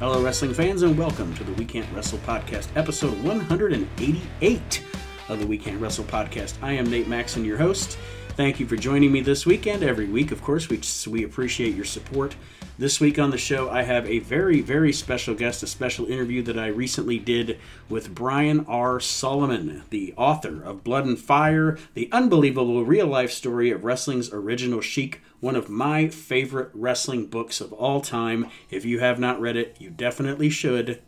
Hello, wrestling fans, and welcome to the We Can't Wrestle podcast, episode 188 of the We Can't Wrestle podcast. I am Nate Maxson, your host. Thank you for joining me this weekend. Every week, of course, we, we appreciate your support. This week on the show, I have a very, very special guest, a special interview that I recently did with Brian R. Solomon, the author of Blood and Fire, the unbelievable real life story of wrestling's original Sheik, one of my favorite wrestling books of all time. If you have not read it, you definitely should.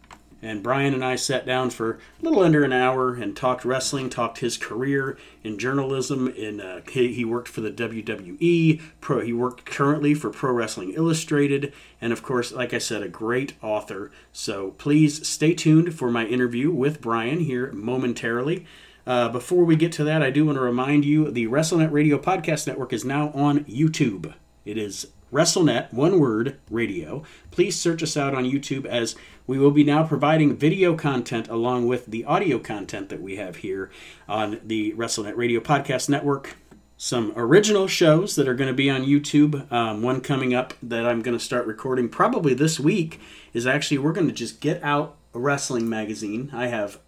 And Brian and I sat down for a little under an hour and talked wrestling, talked his career in journalism. In uh, he, he worked for the WWE. Pro he worked currently for Pro Wrestling Illustrated, and of course, like I said, a great author. So please stay tuned for my interview with Brian here momentarily. Uh, before we get to that, I do want to remind you the WrestleNet Radio Podcast Network is now on YouTube. It is WrestleNet, one word, radio. Please search us out on YouTube as we will be now providing video content along with the audio content that we have here on the WrestleNet Radio Podcast Network. Some original shows that are going to be on YouTube. Um, one coming up that I'm going to start recording probably this week is actually we're going to just get out a wrestling magazine. I have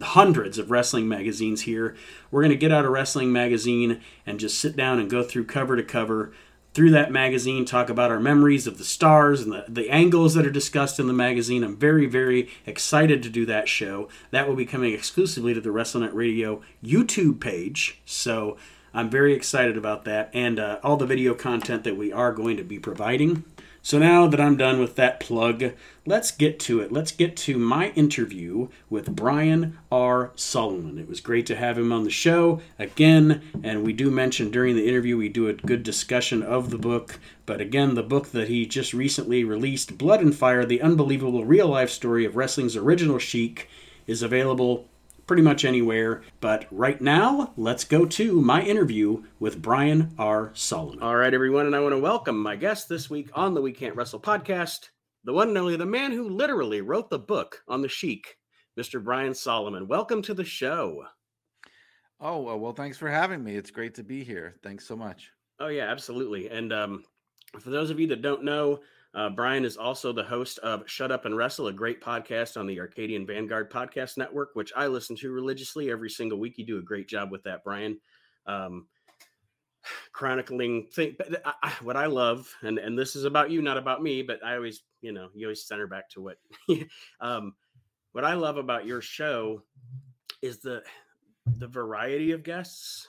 hundreds of wrestling magazines here. We're going to get out a wrestling magazine and just sit down and go through cover to cover through that magazine, talk about our memories of the stars and the, the angles that are discussed in the magazine. I'm very, very excited to do that show. That will be coming exclusively to the WrestleNet Radio YouTube page. So I'm very excited about that and uh, all the video content that we are going to be providing. So now that I'm done with that plug, let's get to it. Let's get to my interview with Brian R. Solomon. It was great to have him on the show again, and we do mention during the interview we do a good discussion of the book. But again, the book that he just recently released, Blood and Fire: The Unbelievable Real Life Story of Wrestling's Original Sheik, is available pretty much anywhere. But right now, let's go to my interview with Brian R. Solomon. All right, everyone, and I want to welcome my guest this week on the We Can't Wrestle podcast, the one and only the man who literally wrote the book on the Sheik, Mr. Brian Solomon. Welcome to the show. Oh, well, thanks for having me. It's great to be here. Thanks so much. Oh, yeah, absolutely. And um, for those of you that don't know, uh, Brian is also the host of Shut Up and Wrestle, a great podcast on the Arcadian Vanguard Podcast Network, which I listen to religiously every single week. You do a great job with that, Brian. Um, chronicling thing, I, what I love, and and this is about you, not about me, but I always, you know, you always center back to what, um, what I love about your show is the the variety of guests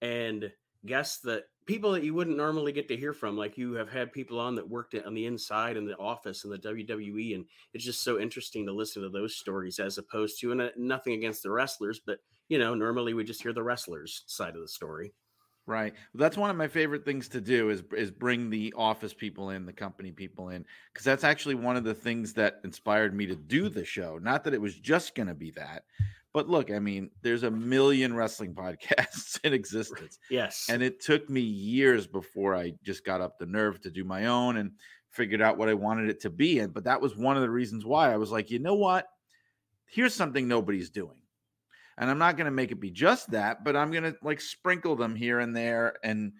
and guests that people that you wouldn't normally get to hear from. Like you have had people on that worked on the inside in the office in the WWE, and it's just so interesting to listen to those stories as opposed to, and uh, nothing against the wrestlers, but you know, normally we just hear the wrestlers' side of the story. Right. That's one of my favorite things to do is is bring the office people in, the company people in, because that's actually one of the things that inspired me to do the show. Not that it was just going to be that, but look, I mean, there's a million wrestling podcasts in existence. Yes. And it took me years before I just got up the nerve to do my own and figured out what I wanted it to be. And but that was one of the reasons why I was like, you know what? Here's something nobody's doing. And I'm not going to make it be just that, but I'm going to like sprinkle them here and there. And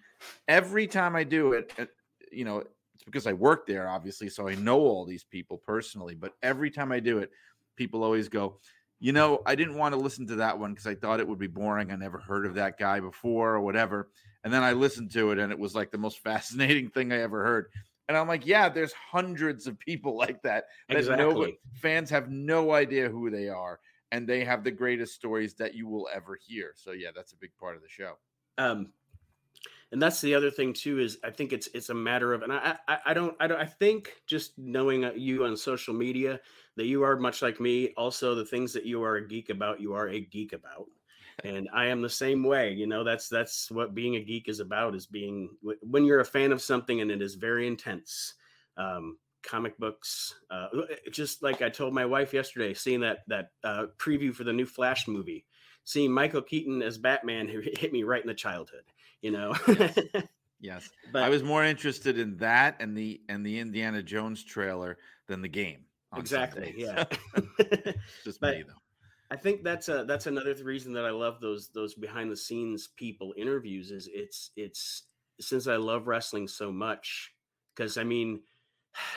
every time I do it, uh, you know, it's because I work there, obviously. So I know all these people personally. But every time I do it, people always go, you know, I didn't want to listen to that one because I thought it would be boring. I never heard of that guy before or whatever. And then I listened to it and it was like the most fascinating thing I ever heard. And I'm like, yeah, there's hundreds of people like that. that exactly. Nobody, fans have no idea who they are. And they have the greatest stories that you will ever hear. So yeah, that's a big part of the show. Um, and that's the other thing too is I think it's it's a matter of and I I, I don't I don't I think just knowing uh, you on social media that you are much like me. Also, the things that you are a geek about, you are a geek about. And I am the same way. You know, that's that's what being a geek is about. Is being when you're a fan of something and it is very intense. Um, comic books, uh, just like I told my wife yesterday, seeing that that uh, preview for the new Flash movie, seeing Michael Keaton as Batman hit me right in the childhood. You know. yes. yes. But I was more interested in that and the and the Indiana Jones trailer than the game exactly yeah just but me though i think that's a that's another reason that i love those those behind the scenes people interviews is it's it's since i love wrestling so much because i mean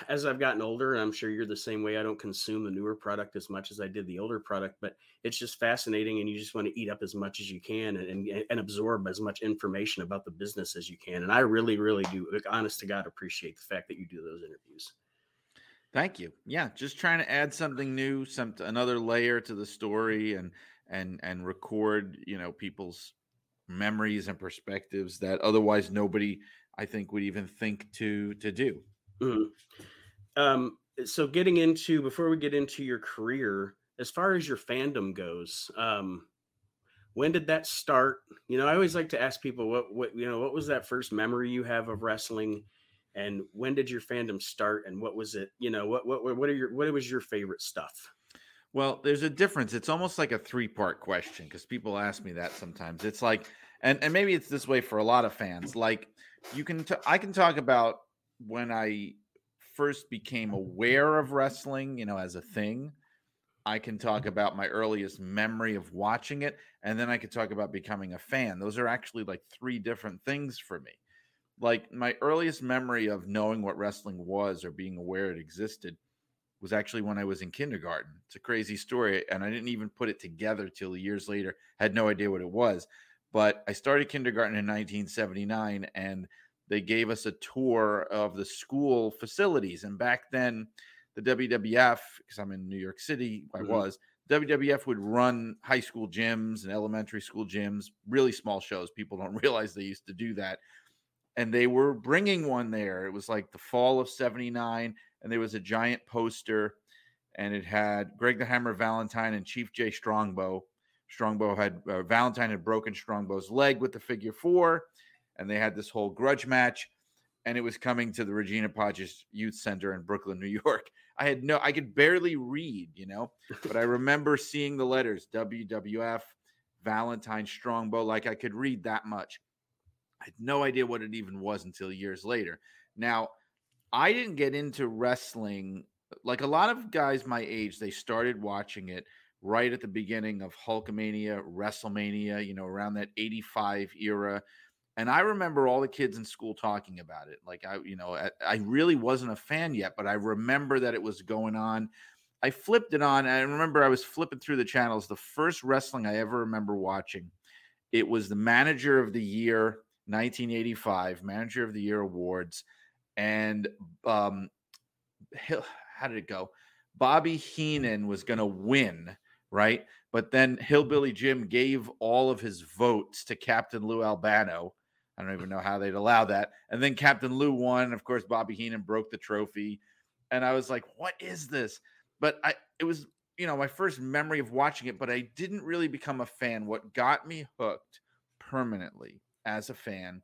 as I've gotten older, and I'm sure you're the same way, I don't consume the newer product as much as I did the older product, but it's just fascinating. And you just want to eat up as much as you can and, and, and absorb as much information about the business as you can. And I really, really do, like, honest to God, appreciate the fact that you do those interviews. Thank you. Yeah, just trying to add something new, some another layer to the story, and and and record, you know, people's memories and perspectives that otherwise nobody, I think, would even think to to do. Mm-hmm. Um, so getting into before we get into your career, as far as your fandom goes, um, when did that start? You know, I always like to ask people what what you know what was that first memory you have of wrestling, and when did your fandom start, and what was it? You know, what what what are your what was your favorite stuff? Well, there's a difference. It's almost like a three part question because people ask me that sometimes. It's like, and and maybe it's this way for a lot of fans. Like, you can t- I can talk about when I first became aware of wrestling, you know, as a thing, I can talk mm-hmm. about my earliest memory of watching it, and then I could talk about becoming a fan. Those are actually like three different things for me. Like my earliest memory of knowing what wrestling was or being aware it existed was actually when I was in kindergarten. It's a crazy story, and I didn't even put it together till years later. Had no idea what it was, but I started kindergarten in 1979, and they gave us a tour of the school facilities. And back then, the WWF, because I'm in New York City, I mm-hmm. was, WWF would run high school gyms and elementary school gyms, really small shows. People don't realize they used to do that. And they were bringing one there. It was like the fall of 79, and there was a giant poster, and it had Greg the Hammer Valentine and Chief Jay Strongbow. Strongbow had uh, Valentine had broken Strongbow's leg with the figure four and they had this whole grudge match and it was coming to the Regina Pacis Youth Center in Brooklyn, New York. I had no, I could barely read, you know, but I remember seeing the letters WWF, Valentine Strongbow, like I could read that much. I had no idea what it even was until years later. Now, I didn't get into wrestling like a lot of guys my age, they started watching it right at the beginning of Hulkamania, WrestleMania, you know, around that 85 era and I remember all the kids in school talking about it. Like I, you know, I, I, really wasn't a fan yet, but I remember that it was going on. I flipped it on. I remember I was flipping through the channels. The first wrestling I ever remember watching, it was the Manager of the Year 1985 Manager of the Year awards, and um, how did it go? Bobby Heenan was going to win, right? But then Hillbilly Jim gave all of his votes to Captain Lou Albano I don't even know how they'd allow that. And then Captain Lou won. Of course, Bobby Heenan broke the trophy. And I was like, what is this? But I it was, you know, my first memory of watching it, but I didn't really become a fan. What got me hooked permanently as a fan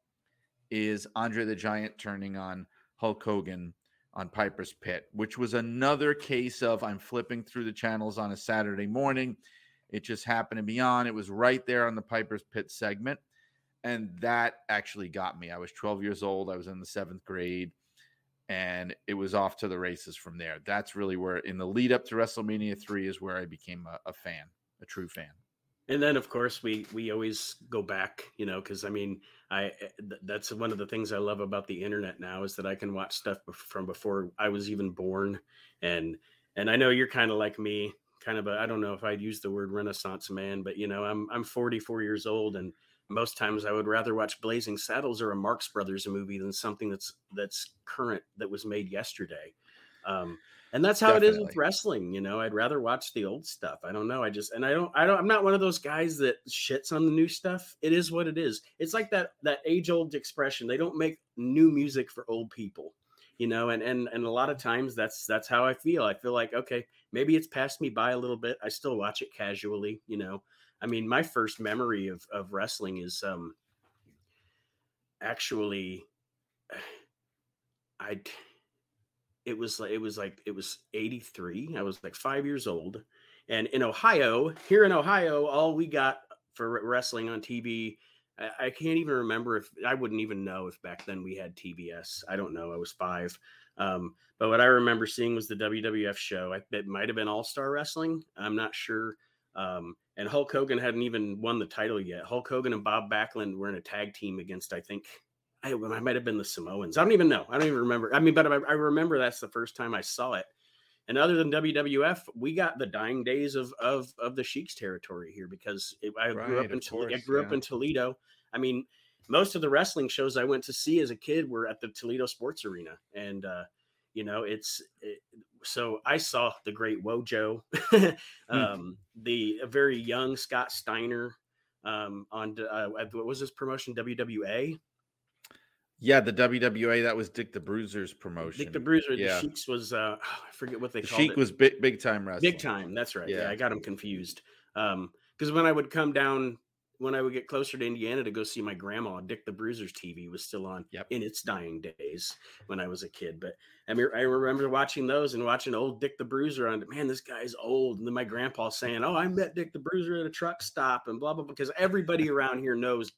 is Andre the Giant turning on Hulk Hogan on Piper's Pit, which was another case of I'm flipping through the channels on a Saturday morning. It just happened to be on. It was right there on the Piper's Pit segment and that actually got me. I was 12 years old. I was in the seventh grade, and it was off to the races from there. That's really where, in the lead up to WrestleMania three, is where I became a, a fan, a true fan. And then, of course, we we always go back, you know, because I mean, I eh, that's one of the things I love about the internet now is that I can watch stuff from before I was even born, and and I know you're kind of like me, kind of a I don't know if I'd use the word Renaissance man, but you know, I'm I'm 44 years old and most times I would rather watch Blazing Saddles or a Marx Brothers movie than something that's that's current that was made yesterday. Um, and that's how Definitely. it is with wrestling. You know, I'd rather watch the old stuff. I don't know. I just and I don't. I don't. I'm not one of those guys that shits on the new stuff. It is what it is. It's like that that age old expression. They don't make new music for old people. You know, and and and a lot of times that's that's how I feel. I feel like okay, maybe it's passed me by a little bit. I still watch it casually. You know, I mean, my first memory of of wrestling is um actually I it was like it was like it was 83. I was like 5 years old. And in Ohio, here in Ohio, all we got for wrestling on TV I, can't even remember if I wouldn't even know if back then we had TBS. I don't know. I was five. Um, but what I remember seeing was the WWF show. I, it might have been All Star Wrestling. I'm not sure. Um, and Hulk Hogan hadn't even won the title yet. Hulk Hogan and Bob Backlund were in a tag team against, I think, I, I might have been the Samoans. I don't even know. I don't even remember. I mean, but I, I remember that's the first time I saw it. And other than WWF, we got the dying days of of of the Sheik's territory here because it, I grew up in Toledo. I course, grew up in Toledo. I mean, most of the wrestling shows I went to see as a kid were at the Toledo Sports Arena, and uh, you know, it's it, so I saw the Great Wojo, Hmm. um, the a very young Scott Steiner um, on uh, what was this promotion WWA. Yeah, the WWA that was Dick the Bruiser's promotion. Dick the Bruiser, Yeah. the Sheiks was uh, I forget what they The called Sheik it. was big big time wrestling. Big time. That's right. Yeah, Yeah. I got him confused. Um, because when I would come down, when I would get closer to Indiana to go see my grandma, Dick the Bruiser's TV was still on Yep. in its dying days when I was a kid. But I mean, I remember watching those and watching old Dick the Bruiser on. Man, this guy's old. And then my grandpa saying, "Oh, I met Dick the Bruiser at a truck stop," and blah blah. blah because everybody around here knows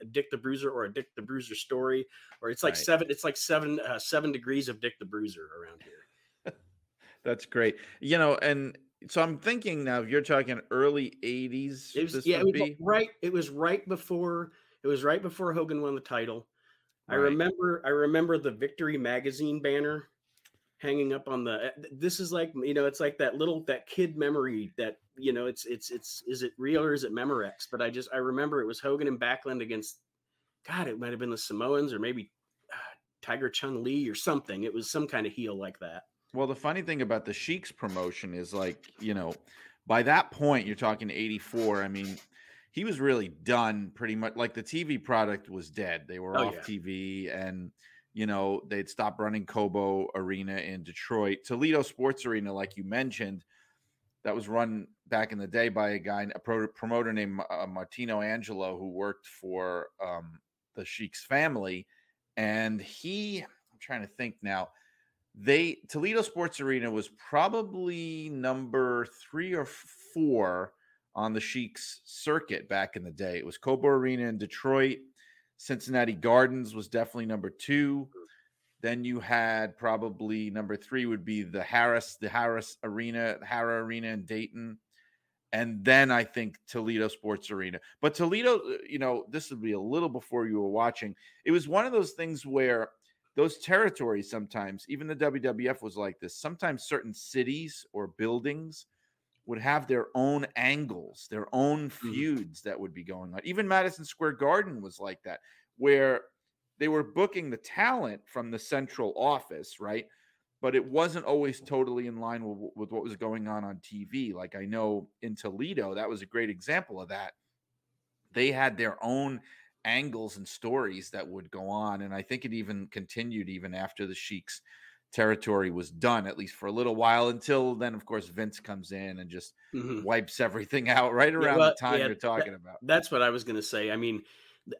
a Dick the Bruiser or a Dick the Bruiser story, or it's like Right. seven. It's like seven uh, seven degrees of Dick the Bruiser around here. That's great. You know, and so I'm thinking now if you're talking early 80s, It was yeah, it was right. It was right before it was right before Hogan won the title. I remember I remember the Victory magazine banner hanging up on the uh, this is like you know it's like that little that kid memory that you know it's it's it's is it real or is it Memorex but I just I remember it was Hogan and Backlund against god it might have been the Samoans or maybe uh, Tiger Chung Lee or something it was some kind of heel like that Well, the funny thing about the Sheik's promotion is like, you know, by that point, you're talking 84. I mean, he was really done pretty much like the TV product was dead. They were Oh, off yeah. TV and, you know, they'd stop running Cobo Arena in Detroit. Toledo Sports Arena, like you mentioned, that was run back in the day by a guy, a pro- promoter named uh, Martino Angelo, who worked for um, the Sheik's family. And he, I'm trying to think now, they Toledo Sports Arena was probably number three or four on the Sheik's circuit back in the day. It was Cobo Arena in Detroit. Cincinnati Gardens was definitely number two. Then you had probably number three would be the Harris, the Harris Arena, Hara Arena in Dayton. And then I think Toledo Sports Arena. But Toledo, uh, you know, this would be a little before you were watching. It was one of those things where those territories sometimes, even the WWF was like this. Sometimes certain cities or buildings would have their own angles, their own mm-hmm. feuds that would be going on. Even Madison Square Garden was like that, where they were booking the talent from the central office, right? But it wasn't always mm-hmm. totally in line with, with what was going on on TV. Like I know in Toledo, that was a great example of that. They had their own angles and stories that would go on. And I think it even continued even after the Sheik's territory was done, at least for a little while, until then, of course, Vince comes in and just Mhm. wipes everything out right around well, the time yeah, you're talking about. That's what I was going to say. I mean,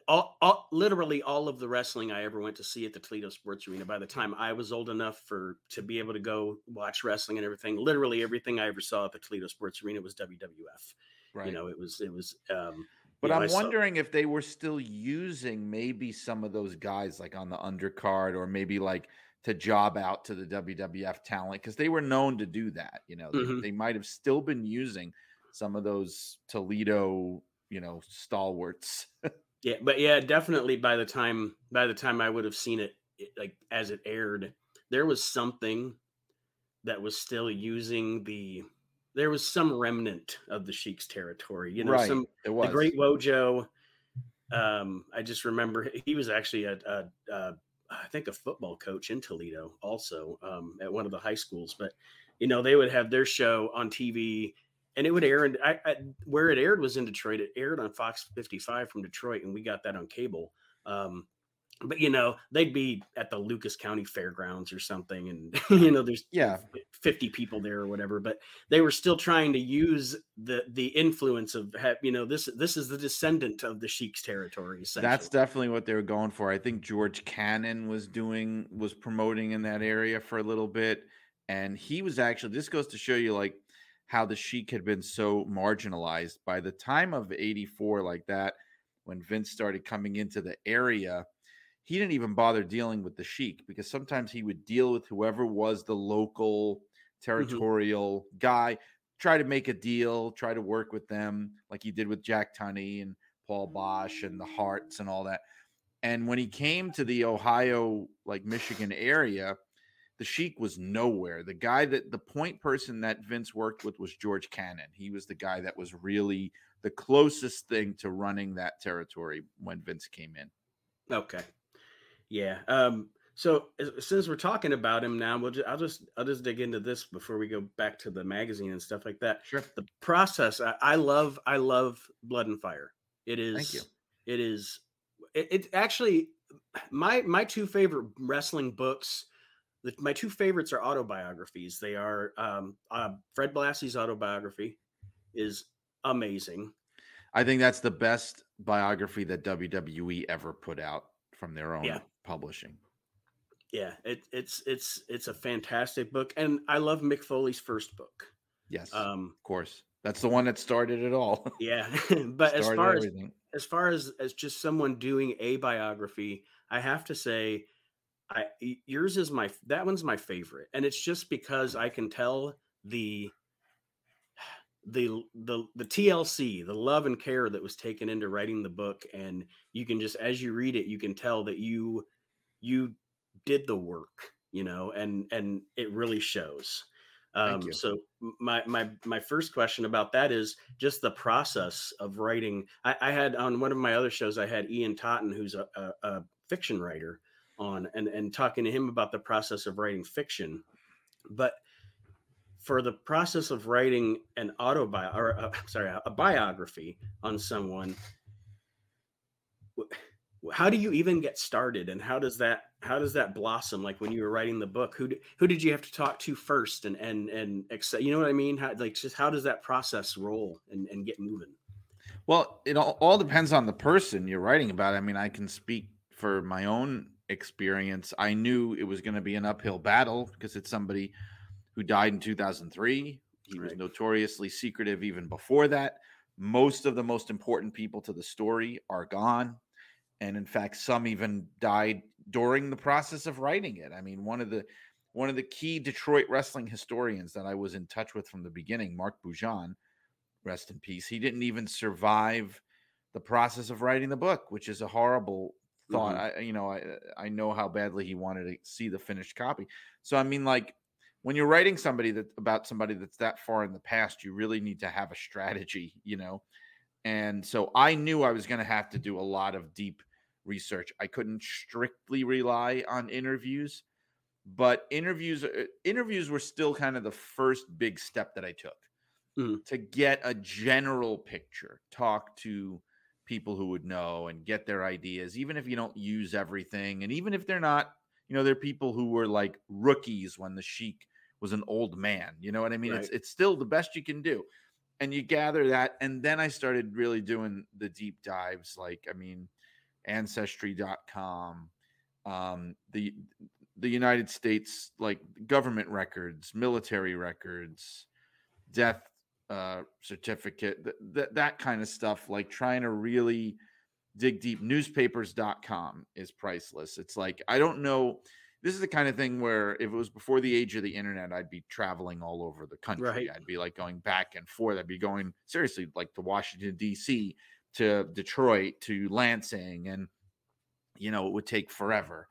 all, all, literally all of the wrestling I ever went to see at the Toledo Sports Arena. By the time I was old enough for to be able to go watch wrestling and everything, literally everything I ever saw at the Toledo Sports Arena was WWF. Right. You know, it was it was. Um, But you know, I'm wondering if they were still using maybe some of those guys like on the undercard or maybe like to job out to the WWF talent because they were known to do that. You know, they, Mhm. they might have still been using some of those Toledo, you know, stalwarts. Yeah, but yeah, definitely. By the time by the time I would have seen it, it, like as it aired, there was something that was still using the. There was some remnant of the Sheik's territory. You know, right. some it was the Great Wojo. Um, I just remember he was actually a, a, a I think a football coach in Toledo, also um, at one of the high schools. But you know, they would have their show on TV, and it would air. And I, I, where it aired was in Detroit. It aired on Fox 55 from Detroit, and we got that on cable. Um, but you know, they'd be at the Lucas County Fairgrounds or something, and you know, there's Yeah. 50 people there or whatever but they were still trying to use the the influence of you know this this is the descendant of the sheik's territory That's definitely what they were going for. I think George Cannon was doing was promoting in that area for a little bit, and he was actually. This goes to show you like how the Sheik had been so marginalized by the time of '84, like that, when Vince started coming into the area. He didn't even bother dealing with the Sheik because sometimes he would deal with whoever was the local mm-hmm. territorial guy, try to make a deal, try to work with them, like he did with Jack Tunney and Paul Boesch and the Hearts and all that. And when he came to the Ohio, like Michigan area, the Sheik was nowhere. The guy that the point person that Vince worked with was George Cannon. He was the guy that was really the closest thing to running that territory when Vince came in. Okay. Yeah. Um, so since we're talking about him now, we'll just, I'll just I'll just dig into this before we go back to the magazine and stuff like that. Sure. The process, I, I love I love Blood and Fire. It is. Thank you. It is. It, it actually my my two favorite wrestling books. The, my two favorites are autobiographies. They are um, uh, Fred Blassie's autobiography is amazing. I think that's the best biography that WWE ever put out from their own Yeah. Publishing. Yeah, it, it's it's it's a fantastic book, and I love Mick Foley's first book. Yes, Um, of course. That's the one that started it all. yeah, but as far as everything. as far as as just someone doing a biography, I have to say, I yours is my that one's my favorite, and it's just because I can tell the the the the TLC, the love and care that was taken into writing the book, and you can just as you read it, you can tell that you you did the work, you know, and and it really shows. Um, so my my my first question about that is just the process of writing. I, I had on one of my other shows, I had Ian Totten, who's a, a, a fiction writer, on and and talking to him about the process of writing fiction. But for the process of writing an autobi or uh, sorry, a biography on someone, how do you even get started, and how does that how does that blossom? Like when you were writing the book, who who did you have to talk to first, and and and accept, you know what I mean? How like just how does that process roll and and get moving? Well, it all, all depends on the person you're writing about. I mean, I can speak for my own experience. I knew it was going to be an uphill battle because it's somebody who died in 2003. He was notoriously secretive even before that. Most of the most important people to the story are gone. And in fact, some even died during the process of writing it. I mean, one of the one of the key Detroit wrestling historians that I was in touch with from the beginning, Mark Bujan, rest in peace. He didn't even survive the process of writing the book, which is a horrible thought. Mm-hmm. I, you know, I I know how badly he wanted to see the finished copy. So I mean, like when you're writing somebody that about somebody that's that far in the past, you really need to have a strategy, you know. And so I knew I was going to have to do a lot of deep research. I couldn't strictly rely on interviews, but interviews uh, interviews were still kind of the first big step that I took Mhm. to get a general picture, talk to people who would know and get their ideas, even if you don't use everything. And even if they're not, you know, they're people who were like rookies when the Sheik was an old man. You know what I mean? It's it's still the best you can do. And you gather that. And then I started really doing the deep dives, like I mean, ancestry.com, um, the the United States like government records, military records, death uh, certificate, th- th- that kind of stuff. Like trying to really dig deep. Newspapers.com is priceless. It's like I don't know. This is the kind of thing where if it was before the age of the internet, I'd be traveling all over the country. Right. I'd be like going back and forth. I'd be going seriously like to Washington D.C. to Detroit to Lansing, and you know it would take forever.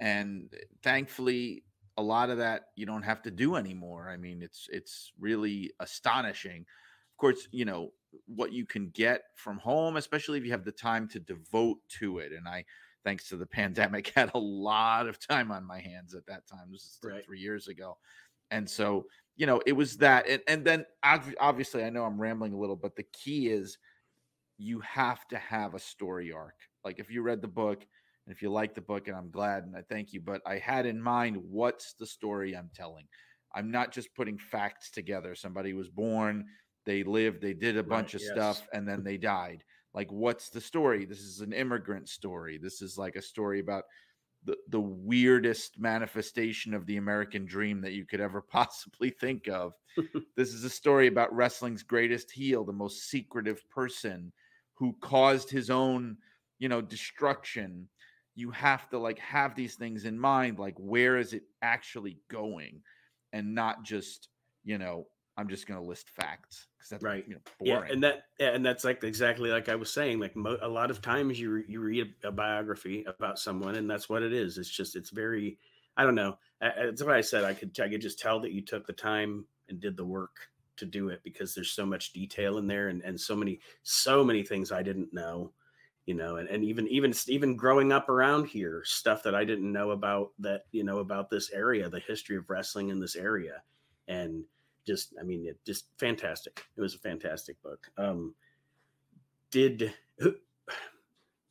And eh, thankfully, a lot of that you don't have to do anymore. I mean, it's it's really astonishing. Of course, you know what you can get from home, especially if you have the time to devote to it. And I, thanks to the pandemic, had a lot of time on my hands at that time. This is Right. three years ago, and so you know it was that. And, and then obviously, I know I'm rambling a little, but the key is you have to have a story arc. Like if you read the book and if you like the book, and I'm glad and I thank you, but I had in mind what's the story I'm telling. I'm not just putting facts together. Somebody was born, they lived, they did a bunch Right, of yes. stuff, and then they died. Like, what's the story? This is an immigrant story. This is like a story about the, the weirdest manifestation of the American dream that you could ever possibly think of. this is a story about wrestling's greatest heel, the most secretive person who caused his own, you know, destruction. You have to like have these things in mind, like where is it actually going, and not just, you know, I'm just going to list facts because that's Right. You know, Yeah, and that yeah, and that's like exactly like I was saying. Like mo- a lot of times you re- you read a, a biography about someone, and that's what it is. It's just it's very I don't know. That's what I said. I could I could just tell that you took the time and did the work to do it because there's so much detail in there and, and so many so many things I didn't know. You know, and, and even even even growing up around here, stuff that I didn't know about that you know about this area, the history of wrestling in this area, and just i mean it just fantastic it was a fantastic book um did who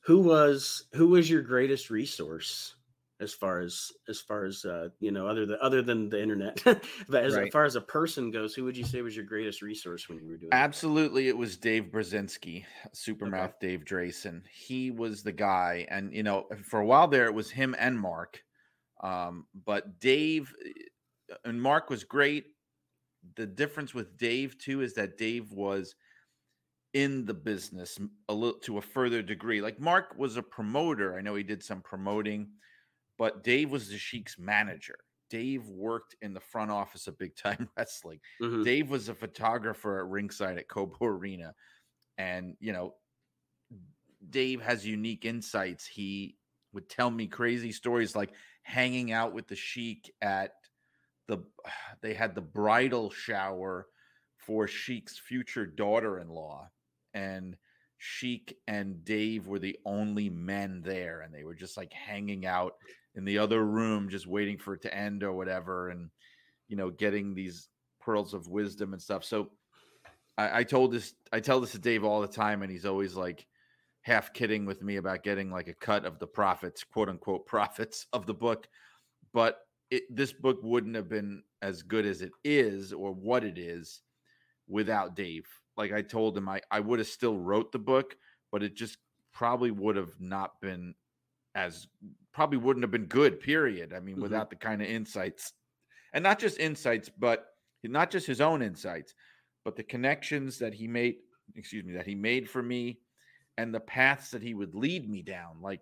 who was who was your greatest resource as far as as far as uh you know other than other than the internet but as Right. far as a person goes who would you say was your greatest resource when you were doing? Absolutely, it was Dave Brzezinski, Supermouth Dave Drake. He was the guy, and you know, for a while there, it was him and Mark. Um, but Dave uh, and Mark was great. The difference with Dave too is that Dave was in the business a little to a further degree. Like Mark was a promoter. I know he did some promoting, but Dave was the Sheik's manager. Dave worked in the front office of Big Time Wrestling. Mhm. Dave was a photographer at ringside at Cobo Arena. And, you know, Dave has unique insights. He would tell me crazy stories like hanging out with the Sheik at the, they had the bridal shower for Sheik's future daughter in law. And Sheik and Dave were the only men there. And they were just like hanging out in the other room, just waiting for it to end or whatever. And, you know, getting these pearls of wisdom and stuff. So I, I told this, I tell this to Dave all the time, and he's always like half kidding with me about getting like a cut of the profits, quote unquote profits of the book. But it, this book wouldn't have been as good as it is or what it is without Dave. Like I told him, I, I would have still wrote the book, but it just probably would have not been as probably wouldn't have been good, period. I mean, Mhm. without the kind of insights and not just insights, but not just his own insights, but the connections that he made, excuse me, that he made for me and the paths that he would lead me down, like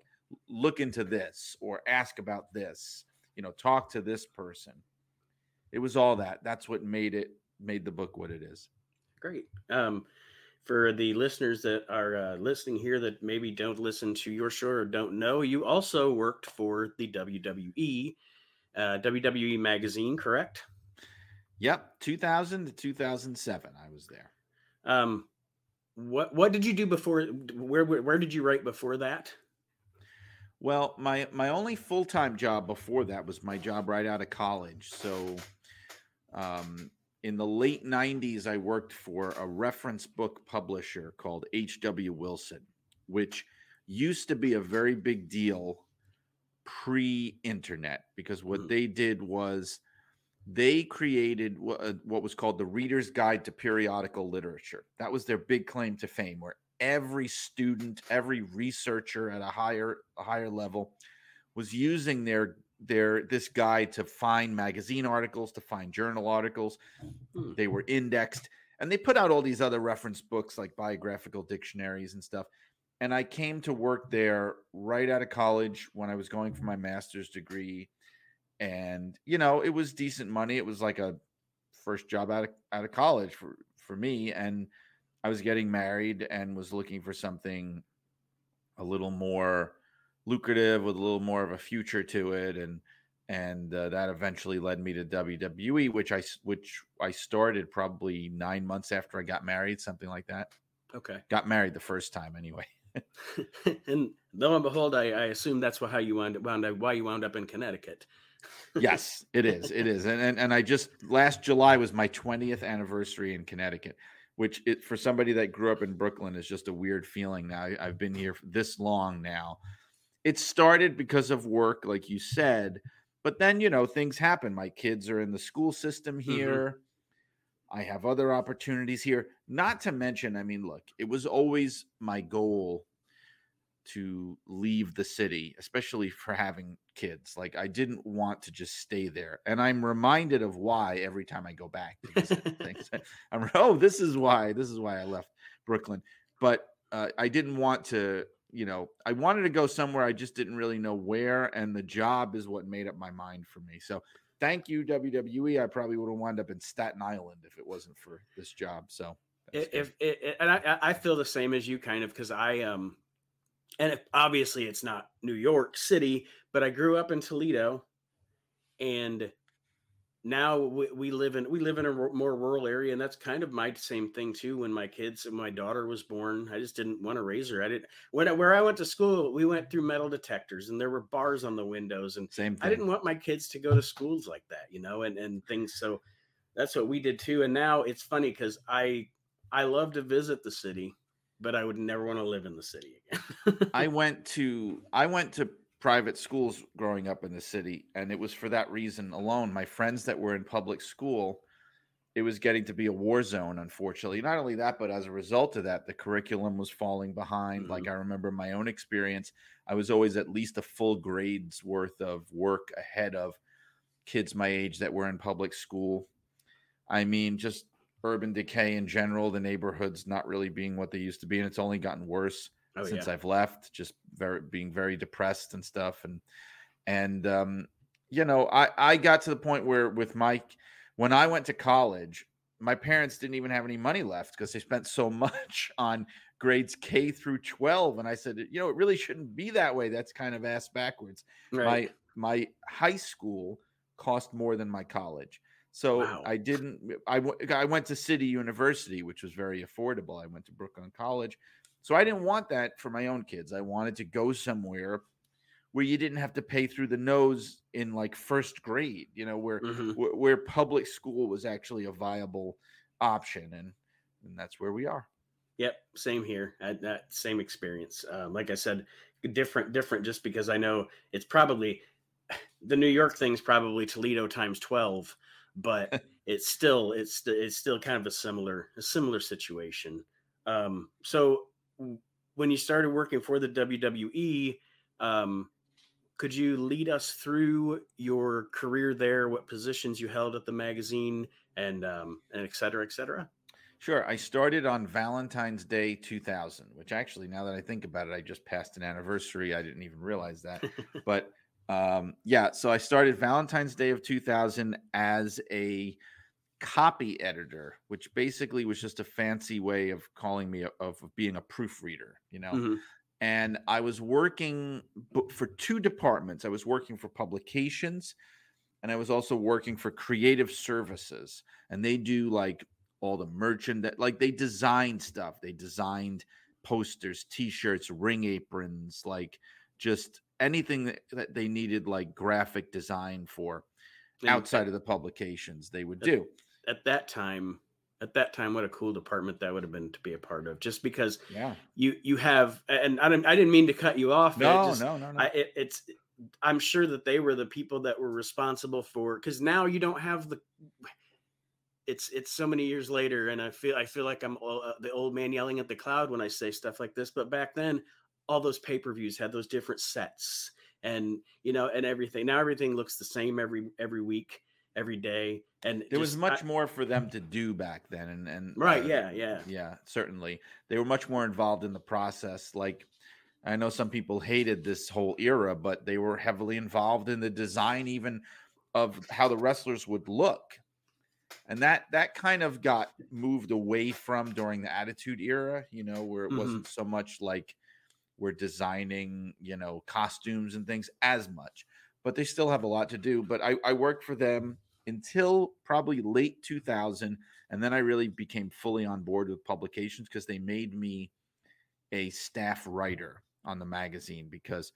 look into this or ask about this, you know, talk to this person. It was all that. That's what made it made the book what it is. Great. Um, for the listeners that are uh, listening here that maybe don't listen to your show or don't know, you also worked for the WWE, uh, WWE magazine, correct? Yep, 2000 to 2007 I was there. Um, what what did you do before? Where where, where did you write before that? Well, my my only full time job before that was my job right out of college. So, um, in the late '90s, I worked for a reference book publisher called H.W. Wilson, which used to be a very big deal pre-internet because what Mhm. they did was they created what, uh, what was called the Reader's Guide to Periodical Literature. That was their big claim to fame, where every student, every researcher at a higher a higher level was using their their this guide to find magazine articles, to find journal articles. Hmm. They were indexed, and they put out all these other reference books like biographical dictionaries and stuff. And I came to work there right out of college when I was going for my master's degree. And you know, it was decent money. It was like a first job out of out of college for for me. And I was getting married and was looking for something a little more lucrative with a little more of a future to it and and uh, that eventually led me to WWE which I which I started probably 9 months after I got married something like that Okay. got married the first time anyway and lo and behold, I, I assume that's why how you wound, wound up why you wound up in Connecticut. yes it is it is and, and and I just last July was my 20th anniversary in Connecticut which it for somebody that grew up in Brooklyn is just a weird feeling now I, I've been here for this long now it started because of work like you said but then you know things happen. My kids are in the school system here. I have other opportunities here. Not to mention i mean look it was always my goal to leave the city especially for having kids. Like i didn't want to just stay there and i'm reminded of why every time i go back i'm oh this is why this is why i left brooklyn. But uh, i didn't want to you know i wanted to go somewhere i just didn't really know where and the job is what made up my mind for me so thank you WWE. I probably would have wound up in Staten Island if it wasn't for this job. So if, if, and I, I feel the same as you kind of because I um and if, obviously it's not New York City, but I grew up in Toledo, and now we, we live in we live in a more rural area, and that's kind of my same thing too. When my kids, my daughter was born, I just didn't want to raise her. I didn't when I, where I went to school, we went through metal detectors, and there were bars on the windows, and same. Thing. I didn't want my kids to go to schools like that, you know, and and things. So that's what we did too. And now it's funny because I I love to visit the city but I would never want to live in the city again. I went to I went to private schools growing up in the city, and it was for that reason alone. My friends that were in public school, it was getting to be a war zone. Unfortunately, not only that, but as a result of that, the curriculum was falling behind. Mm-hmm. Like I remember my own experience, I was always at least a full grade's worth of work ahead of kids my age that were in public school. I mean, just urban decay in general, the neighborhoods not really being what they used to be, and it's only gotten worse oh, since yeah. I've left. Just very being very depressed and stuff, and and um, you know, I I got to the point where with Mike, when I went to college, my parents didn't even have any money left because they spent so much on grades K through 12. And I said, you know, it really shouldn't be that way. That's kind of ass backwards. Right. My my high school cost more than my college. So wow. I didn't. I, w- I went to City University, which was very affordable. I went to Brooklyn College, so I didn't want that for my own kids. I wanted to go somewhere where you didn't have to pay through the nose in like first grade. You know, where mm-hmm. where, where public school was actually a viable option, and and that's where we are. Yep, same here. I had that same experience. Um, like I said, different, different. Just because I know it's probably the New York thing's probably Toledo times twelve but it's still it's it's still kind of a similar a similar situation. Um, so when you started working for the WWE, um, could you lead us through your career there? What positions you held at the magazine, and um, and et cetera, et cetera. Sure. I started on Valentine's Day 2000, which actually, now that I think about it, I just passed an anniversary. I didn't even realize that. but um, yeah, so I started Valentine's Day of 2000 as a copy editor, which basically was just a fancy way of calling me a, of being a proofreader, you know. Mm-hmm. And I was working for two departments. I was working for publications and I was also working for creative services. And they do like all the merchant that like they designed stuff. They designed posters, t-shirts, ring aprons, like just anything that, that they needed like graphic design for outside of the publications they would do at that time at that time what a cool department that would have been to be a part of just because yeah you you have and i didn't i didn't mean to cut you off no just, no no, no. I, it, it's i'm sure that they were the people that were responsible for because now you don't have the it's it's so many years later and i feel i feel like i'm uh, the old man yelling at the cloud when i say stuff like this but back then all those pay-per-views had those different sets and you know and everything now everything looks the same every every week every day and there was much I, more for them to do back then and and right uh, yeah yeah yeah certainly they were much more involved in the process like i know some people hated this whole era but they were heavily involved in the design even of how the wrestlers would look and that that kind of got moved away from during the attitude era you know where it mm-hmm. wasn't so much like we're designing, you know, costumes and things as much, but they still have a lot to do. But I, I worked for them until probably late 2000. And then I really became fully on board with publications because they made me a staff writer on the magazine because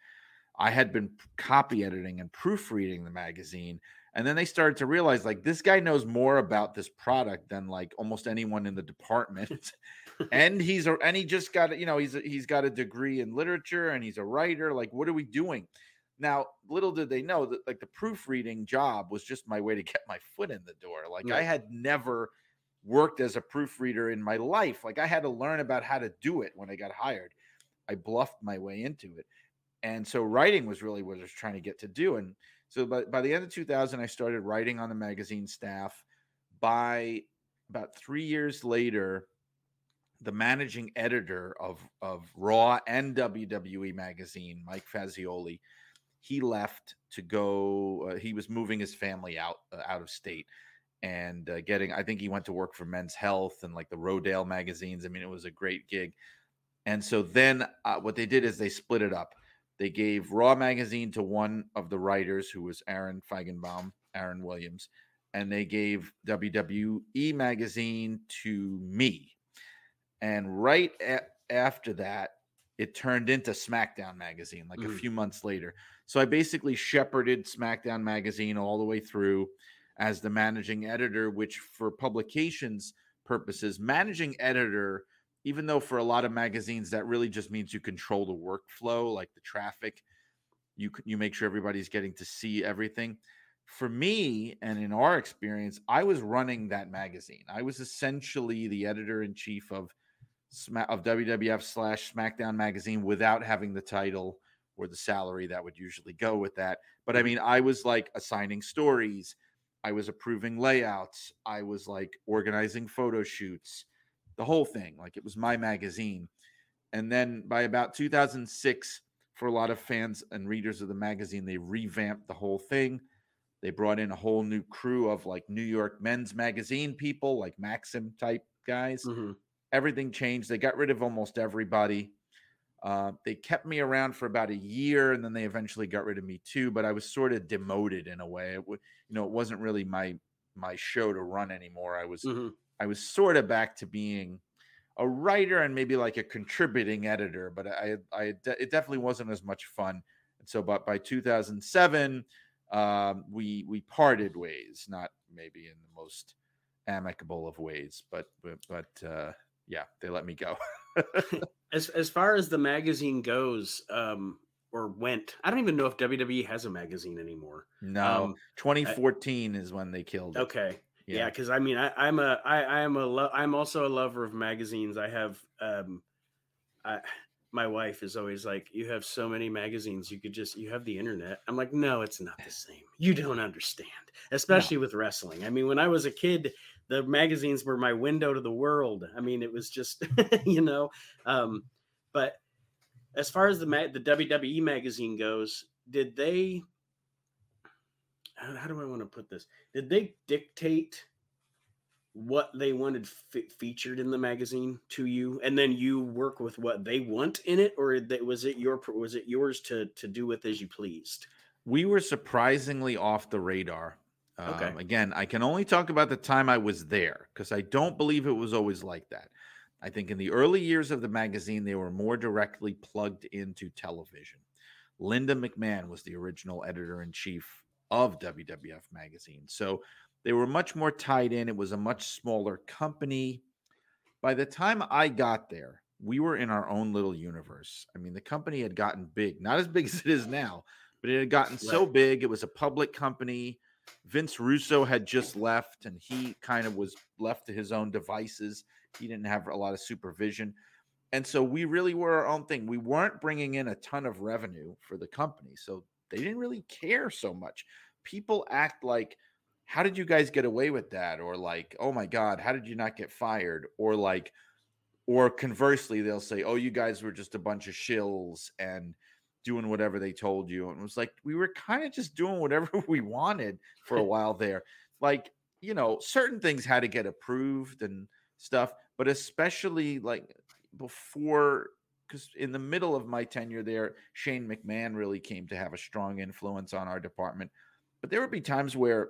I had been copy editing and proofreading the magazine. And then they started to realize like this guy knows more about this product than like almost anyone in the department. and he's and he just got you know he's he's got a degree in literature and he's a writer like what are we doing now little did they know that like the proofreading job was just my way to get my foot in the door. Like right. i had never worked as a proofreader in my life. Like i had to learn about how to do it when i got hired. I bluffed my way into it. And so writing was really what i was trying to get to do. And so by, by the end of 2000 i started writing on the magazine staff. By about three years later the managing editor of of Raw and WWE magazine, Mike Fazioli, he left to go. Uh, he was moving his family out uh, out of state and uh, getting. I think he went to work for Men's Health and like the Rodale magazines. I mean, it was a great gig. And so then uh, what they did is they split it up. They gave Raw magazine to one of the writers, who was Aaron Feigenbaum, Aaron Williams, and they gave WWE magazine to me. And right after that, it turned into SmackDown magazine like mm. a few months later. So I basically shepherded SmackDown magazine all the way through as the managing editor, which for publications purposes, managing editor, even though for a lot of magazines that really just means you control the workflow, like the traffic, you you make sure everybody's getting to see everything. For me, and in our experience, I was running that magazine. I was essentially the editor in chief of of WWF slash SmackDown magazine without having the title or the salary that would usually go with that. But I mm-hmm. mean, I was like assigning stories, I was approving layouts, I was like organizing photo shoots, the whole thing. Like it was my magazine. And then by about 2006, for a lot of fans and readers of the magazine, they revamped the whole thing. They brought in a whole new crew of like New York men's magazine people, like Maxim type guys. Mm-hmm everything changed. They got rid of almost everybody. Uh, they kept me around for about a year, and then they eventually got rid of me too. But I was sort of demoted in a way. It, you know, it wasn't really my my show to run anymore. I was mm-hmm. I was sort of back to being a writer and maybe like a contributing editor, but I I it definitely wasn't as much fun. And so, but by 2007, um, we we parted ways. Not maybe in the most amicable of ways, but but but uh, yeah, they let me go. as as far as the magazine goes, um, or went, I don't even know if WWE has a magazine anymore. No, um, 2014 I, is when they killed. It. Okay, yeah, because yeah, I mean, I, I'm a I I am a lo- I'm also a lover of magazines. I have um, I my wife is always like, "You have so many magazines. You could just you have the internet." I'm like, "No, it's not the same. You don't understand, especially no. with wrestling. I mean, when I was a kid, the magazines were my window to the world. I mean, it was just, you know, um, but as far as the the WWE magazine goes, did they? How do I want to put this? Did they dictate what they wanted featured in the magazine to you, and then you work with what they want in it, or was it your was it yours to to do with as you pleased? We were surprisingly off the radar Okay. Um, again, I can only talk about the time I was there because I don't believe it was always like that. I think in the early years of the magazine, they were more directly plugged into television. Linda McMahon was the original editor in chief of WWF magazine. So they were much more tied in. It was a much smaller company. By the time I got there, we were in our own little universe. I mean, the company had gotten big, not as big as it is now, but it had gotten so big. It was a public company. Vince Russo had just left and he kind of was left to his own devices. He didn't have a lot of supervision. And so we really were our own thing. We weren't bringing in a ton of revenue for the company. So they didn't really care so much. People act like, how did you guys get away with that? Or like, oh my God, how did you not get fired? Or like, or conversely, they'll say, oh, you guys were just a bunch of shills and doing whatever they told you. And it was like we were kind of just doing whatever we wanted for a while there. Like, you know, certain things had to get approved and stuff, but especially like before because in the middle of my tenure there, Shane McMahon really came to have a strong influence on our department. But there would be times where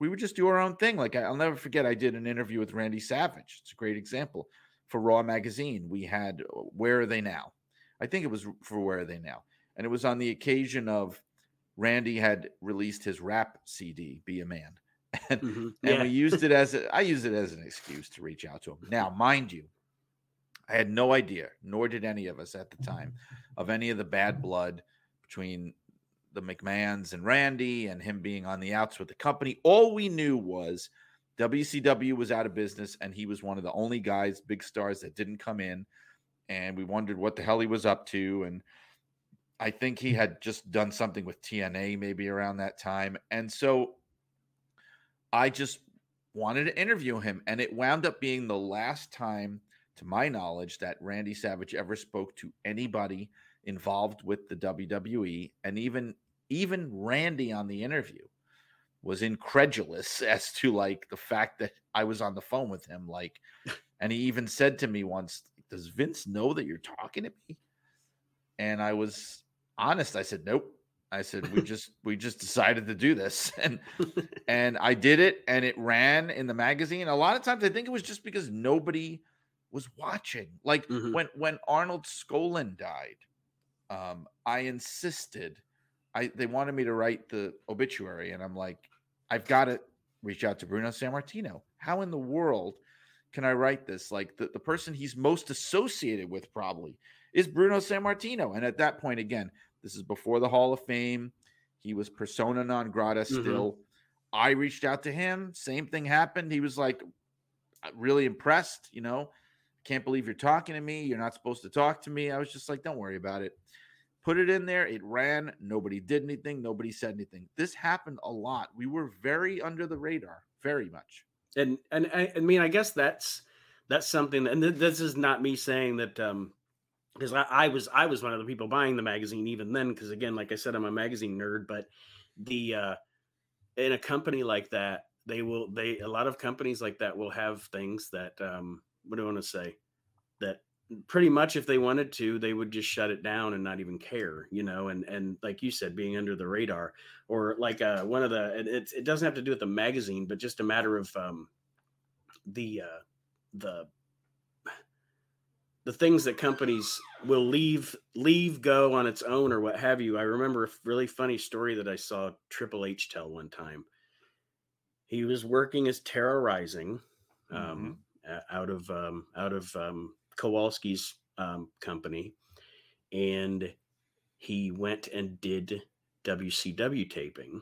we would just do our own thing. Like I'll never forget, I did an interview with Randy Savage. It's a great example for Raw Magazine. We had uh, Where Are They Now? I think it was for Where Are They Now? And it was on the occasion of Randy had released his rap CD, "Be a Man," and, mm-hmm. and yeah. we used it as a, I used it as an excuse to reach out to him. Now, mind you, I had no idea, nor did any of us at the time, of any of the bad blood between the McMahons and Randy and him being on the outs with the company. All we knew was WCW was out of business and he was one of the only guys, big stars that didn't come in. And we wondered what the hell he was up to. And I think he mm. had just done something with TNA maybe around that time. And so I just wanted to interview him. And it wound up being the last time, to my knowledge, that Randy Savage ever spoke to anybody involved with the WWE. And even even Randy on the interview was incredulous as to like the fact that I was on the phone with him. Like, and he even said to me once, Does Vince know that you're talking to me? And I was honest. I said, Nope. I said, we just we just decided to do this. And and I did it and it ran in the magazine. A lot of times I think it was just because nobody was watching. Like mm-hmm. when when Arnold Skaaland died, um, I insisted. I they wanted me to write the obituary, and I'm like, I've got to reach out to Bruno Sammartino. How in the world can I write this? Like the, the person he's most associated with probably is Bruno Sammartino. And at that point, again, this is before the Hall of Fame. He was persona non grata mm-hmm. still. Mm-hmm. I reached out to him. Same thing happened. He was like really impressed, you know. Can't believe you're talking to me. You're not supposed to talk to me. I was just like, don't worry about it. Put it in there. It ran. Nobody did anything. Nobody said anything. This happened a lot. We were very under the radar, very much. And and I, I mean, I guess that's that's something. And this is not me saying that um because I, I, was I was one of the people buying the magazine even then. Because again, like I said, I'm a magazine nerd. But the uh in a company like that, they will they a lot of companies like that will have things that um what do I want to say that pretty much if they wanted to they would just shut it down and not even care you know and and like you said being under the radar or like uh one of the it, it doesn't have to do with the magazine but just a matter of um the uh the the things that companies will leave leave go on its own or what have you i remember a really funny story that i saw triple h tell one time he was working as Terra Ryzing um, mm-hmm. out of um, out of um, Kowalski's um, company, and he went and did WCW taping.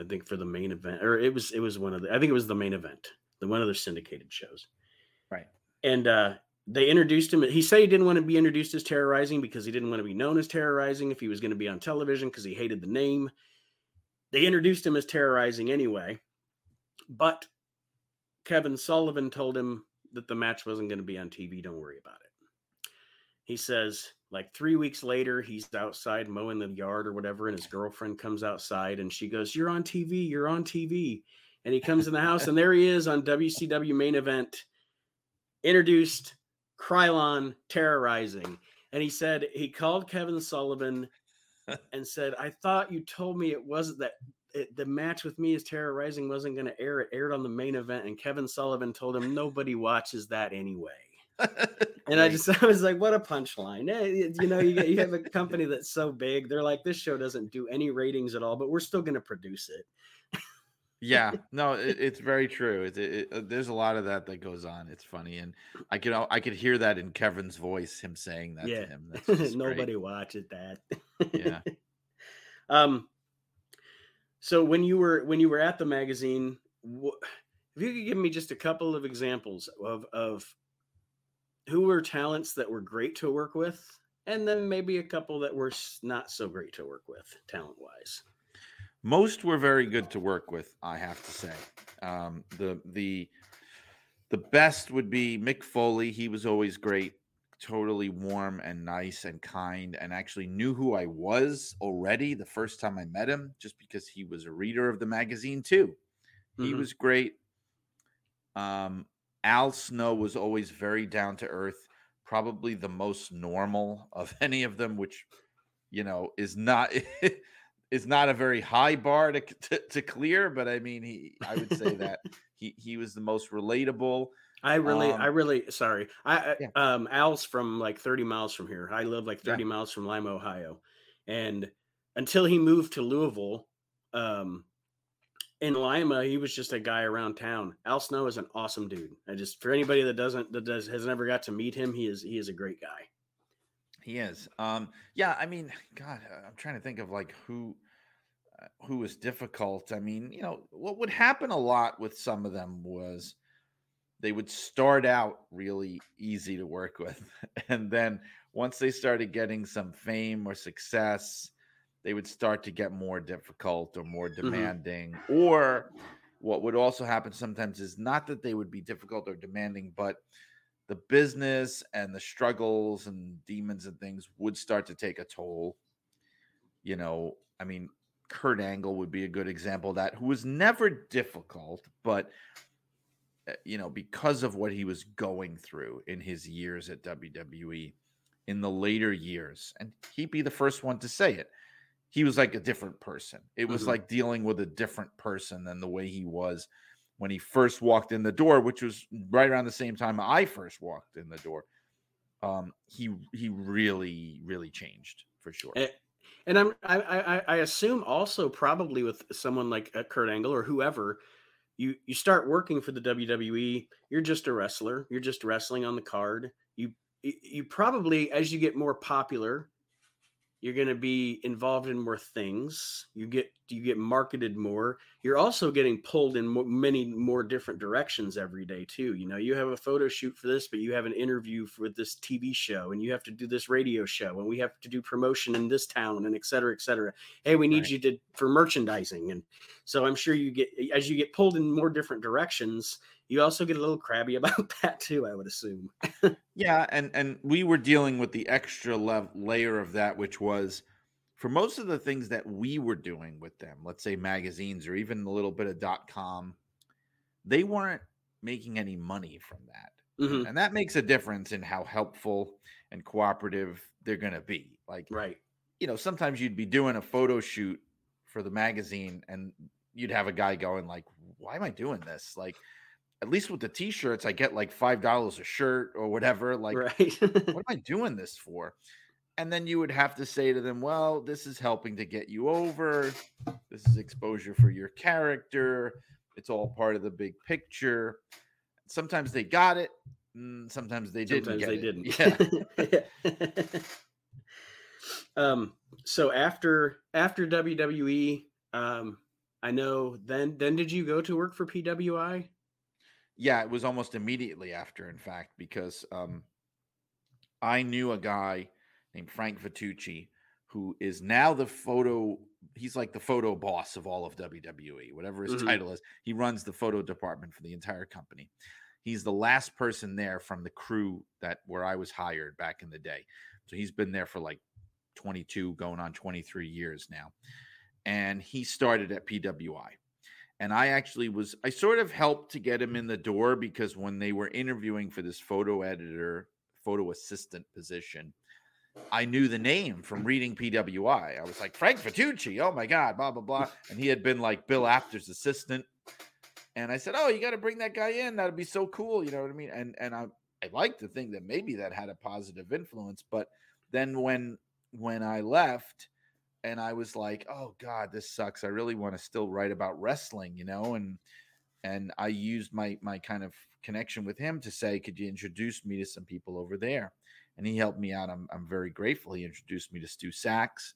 I think for the main event, or it was it was one of the. I think it was the main event, the one of the syndicated shows. Right. And uh, they introduced him. He said he didn't want to be introduced as Terra Ryzing because he didn't want to be known as Terra Ryzing if he was going to be on television because he hated the name. They introduced him as Terra Ryzing anyway, but Kevin Sullivan told him that the match wasn't going to be on TV. Don't worry about it. He says, like three weeks later, he's outside mowing the yard or whatever, and his girlfriend comes outside and she goes, You're on TV, you're on TV. And he comes in the house, and there he is on WCW main event, introduced Krylon Terra Ryzing. And he said he called Kevin Sullivan and said, I thought you told me it wasn't that it, the match with me as Terra Ryzing wasn't going to air. It aired on the main event, and Kevin Sullivan told him nobody watches that anyway. and I just I was like, what a punchline! Eh, you know, you, you have a company that's so big, they're like, this show doesn't do any ratings at all, but we're still going to produce it. Yeah, no, it, it's very true. It, it, there's a lot of that that goes on. It's funny, and I could I could hear that in Kevin's voice, him saying that yeah. to him. Nobody watches that. yeah. Um, so when you were when you were at the magazine, if you could give me just a couple of examples of of who were talents that were great to work with, and then maybe a couple that were not so great to work with, talent wise. Most were very good to work with, I have to say. Um, the the the best would be Mick Foley. He was always great totally warm and nice and kind and actually knew who I was already the first time I met him just because he was a reader of the magazine too. Mm-hmm. He was great. Um, Al Snow was always very down to earth, probably the most normal of any of them, which you know is not is not a very high bar to, to, to clear, but I mean he I would say that he he was the most relatable I really, um, I really, sorry. I, yeah. um, Al's from like 30 miles from here. I live like 30 yeah. miles from Lima, Ohio. And until he moved to Louisville, um, in Lima, he was just a guy around town. Al Snow is an awesome dude. I just, for anybody that doesn't, that does, has never got to meet him, he is, he is a great guy. He is. Um, yeah. I mean, God, I'm trying to think of like who, uh, who was difficult. I mean, you know, what would happen a lot with some of them was, they would start out really easy to work with. And then once they started getting some fame or success, they would start to get more difficult or more mm-hmm. demanding. Mm-hmm. Or what would also happen sometimes is not that they would be difficult or demanding, but the business and the struggles and demons and things would start to take a toll. You know, I mean, Kurt Angle would be a good example of that, who was never difficult, but uh, you know, because of what he was going through in his years at WWE in the later years, and he'd be the first one to say it. He was like a different person. It was Mhm. like dealing with a different person than the way he was when he first walked in the door, which was right around the same time I first walked in the door. Um, he he really really changed for sure. Eh, And I'm I, I I assume also probably with someone like uh, Kurt Angle or whoever, you you start working for the WWE, you're just a wrestler, you're just wrestling on the card. You you probably as you get more popular, you're going to be involved in more things. You get you get marketed more. You're also getting pulled in mo- many more different directions every day too. You know, you have a photo shoot for this, but you have an interview for this TV show, and you have to do this radio show, and we have to do promotion in this town, and et cetera, et cetera. Hey, we need Right. you to for merchandising, and so I'm sure you get as you get pulled in more different directions. You also get a little crabby about that too. I would assume. Yeah, and and we were dealing with the extra lev- layer of that, which was for most of the things that we were doing with them, let's say magazines or even a little bit of dot com, they weren't making any money from that, Mhm. and that makes a difference in how helpful and cooperative they're going to be. Like, Right. you know, sometimes you'd be doing a photo shoot for the magazine, and you'd have a guy going like, "Why am I doing this?" Like. At least with the t-shirts, I get like five dollars a shirt or whatever. Like, right. what am I doing this for? And then you would have to say to them, well, this is helping to get you over. This is exposure for your character. It's all part of the big picture. Sometimes they got it. mm, Sometimes they didn't. Sometimes get they it. didn't. Yeah. um. So after after WWE, um, I know. Then then did you go to work for PWI? Yeah, it was almost immediately after, in fact, because um, I knew a guy named Frank Vitucci who is now the photo. He's like the photo boss of all of WWE, whatever his Mhm. title is. He runs the photo department for the entire company. He's the last person there from the crew that where I was hired back in the day. So he's been there for like 22, going on 23 years now. And he started at PWI and I actually was I sort of helped to get him in the door because when they were interviewing for this photo editor, photo assistant position, I knew the name from reading PWI. I was like Frank Vitucci, oh my god, blah blah blah, and he had been like Bill Apter's assistant. And I said, "Oh, you got to bring that guy in. That'd be so cool." You know what I mean? And and I I like to think that maybe that had a positive influence, but then when when I left, and I was like, "Oh God, this sucks. I really want to still write about wrestling," you know, and and I used my my kind of connection with him to say, "Could you introduce me to some people over there?" And he helped me out. I'm I'm very grateful. He introduced me to Stu Saks,